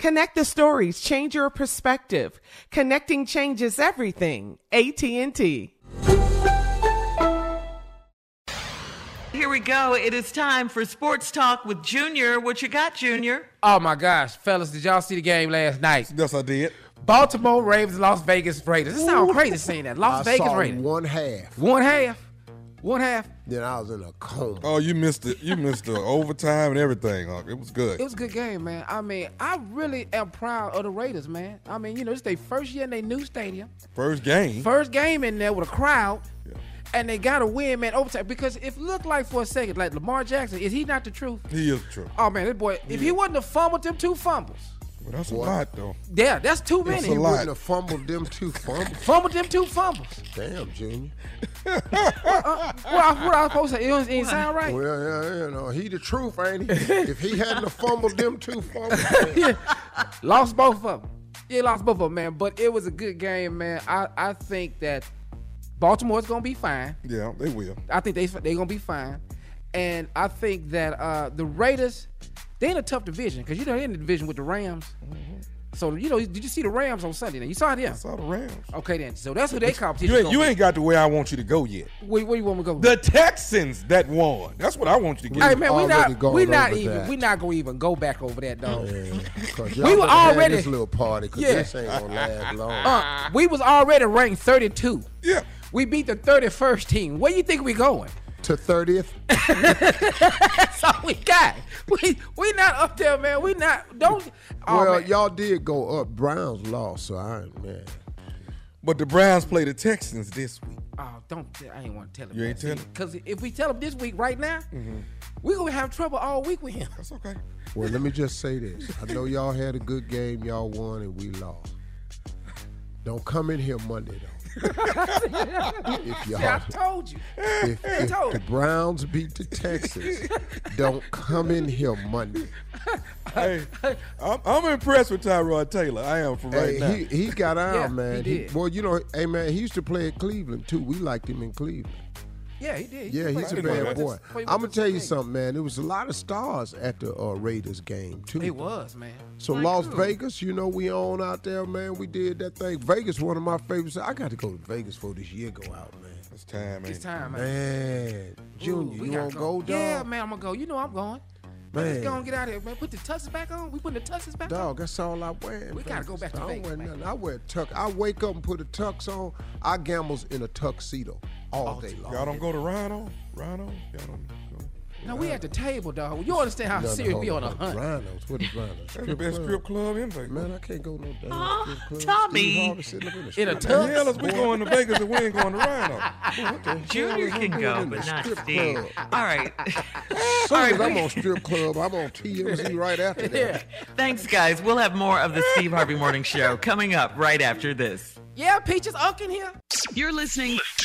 Connect the stories, change your perspective. Connecting changes everything. AT&T. Here we go. It is time for Sports Talk with Junior. What you got, Junior? Oh my gosh, fellas, did y'all see the game last night? Yes, I did. Baltimore Ravens, Las Vegas Raiders. This sounds crazy saying that. Las I Vegas saw Raiders. one half. One half. One half. Then I was in a coma. Oh, you missed it. You missed the overtime and everything. Huh? It was good. It was a good game, man. I mean, I really am proud of the Raiders, man. I mean, you know, it's their first year in their new stadium. First game. First game in there with a crowd. And they got to win, man, overtime. Because if it looked like for a second, like Lamar Jackson, is he not the truth? He is true. Oh, man, this boy, if he wouldn't have fumbled them two fumbles, Well, that's a lot, though. yeah, that's too That's many. a He lot. wouldn't have fumbled them two fumbles. Fumbled them two fumbles. Damn, Junior. What I, what I was supposed to say? It don't ain't sound right. Well, yeah, you know, he the truth, ain't he? if he hadn't have fumbled them two fumbles, man, Lost both of them. Yeah, lost both of them, man. But it was a good game, man. I, I think that Baltimore's gonna be fine. Yeah, they will. I think they they gonna be fine, and I think that uh, the Raiders they in a tough division because you know they're in the division with the Rams. So you know, did you see the Rams on Sunday? Now you saw them. I saw the Rams. Okay, then. So that's who they competition. You ain't, you ain't got to where I want you to go yet. Where, where you want me to go? The Texans that won. That's what I want you to get. hey man, we already not gone we not even that. we not gonna even go back over that dog. because We were already- this little party because Yeah. this ain't gonna last long. Uh, we was already ranked 32. Yeah. We beat the 31st team. Where you think we going? To thirtieth, That's all we got. We we not up there, man. We not don't. Oh, well, man. y'all did go up. Browns lost, so I man. But the Browns play the Texans this week. Oh, don't. tell- I ain't want to tell him. You ain't tell him? Because if we tell him this week, right now, mm-hmm. we gonna have trouble all week with him. That's okay. Well, let me just say this. I know y'all had a good game, y'all won, and we lost. Don't come in here Monday though. If See, I y'all, told you. if, if told the you. Browns beat the Texans, don't come in here Monday. Hey, I'm, I'm impressed with Tyrod Taylor. I am for right Hey, now. he he got out, Yeah, man. he did. well, you know, hey man, he used to play at Cleveland too. We liked him in Cleveland. Yeah, he did. Yeah, he's a bad boy. I'm gonna tell you something, man. There was a lot of stars at the uh, Raiders game too. It was, man. So Like Las who? Vegas, you know, we on out there, man. We did that thing. Vegas, one of my favorites. I got to go to Vegas for this year go out, man. It's time, man. It's time, man. Man, Junior, Ooh, you want to go, dog? Yeah, man, I'm gonna go. You know I'm going. Man. Let's go and get out of here, man. Put the tuxes back on. We putting the tuxes back on. Dog, that's all I wear. We gotta go back to I don't Vegas, wear nothing. I wear tux. I wake up and put a tux on. I gambles in a tuxedo all day long. Y'all don't go to Rhino? Rhino? Y'all don't go. No, we at the table, dog. You understand how No, no, serious hold we on a hunt? Rhinos. What is Rhinos? That's the best strip club in Vegas. Man, I can't go no damn Aw, strip club. Tommy. Steve Harvey sitting up in, a In a strip the hell is we going to Vegas and we ain't going to Rhino? What the hell Junior can go, but not strip Steve. club? All right. As soon as I'm on strip club, I'm on TMZ right after that. Yeah. Thanks, guys. We'll have more of the Steve Harvey Morning Show coming up right after this. Yeah, Peaches Unc in here. You're listening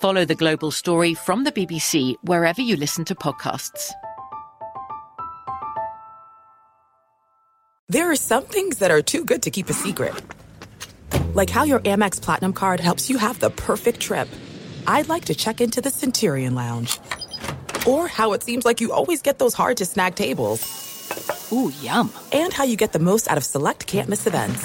Follow The Global Story from the BBC wherever you listen to podcasts. There are some things that are too good to keep a secret. Like how your Amex Platinum card helps you have the perfect trip. I'd like to check into the Centurion Lounge. Or how it seems like you always get those hard to snag tables. Ooh, yum. And how you get the most out of select can't miss events.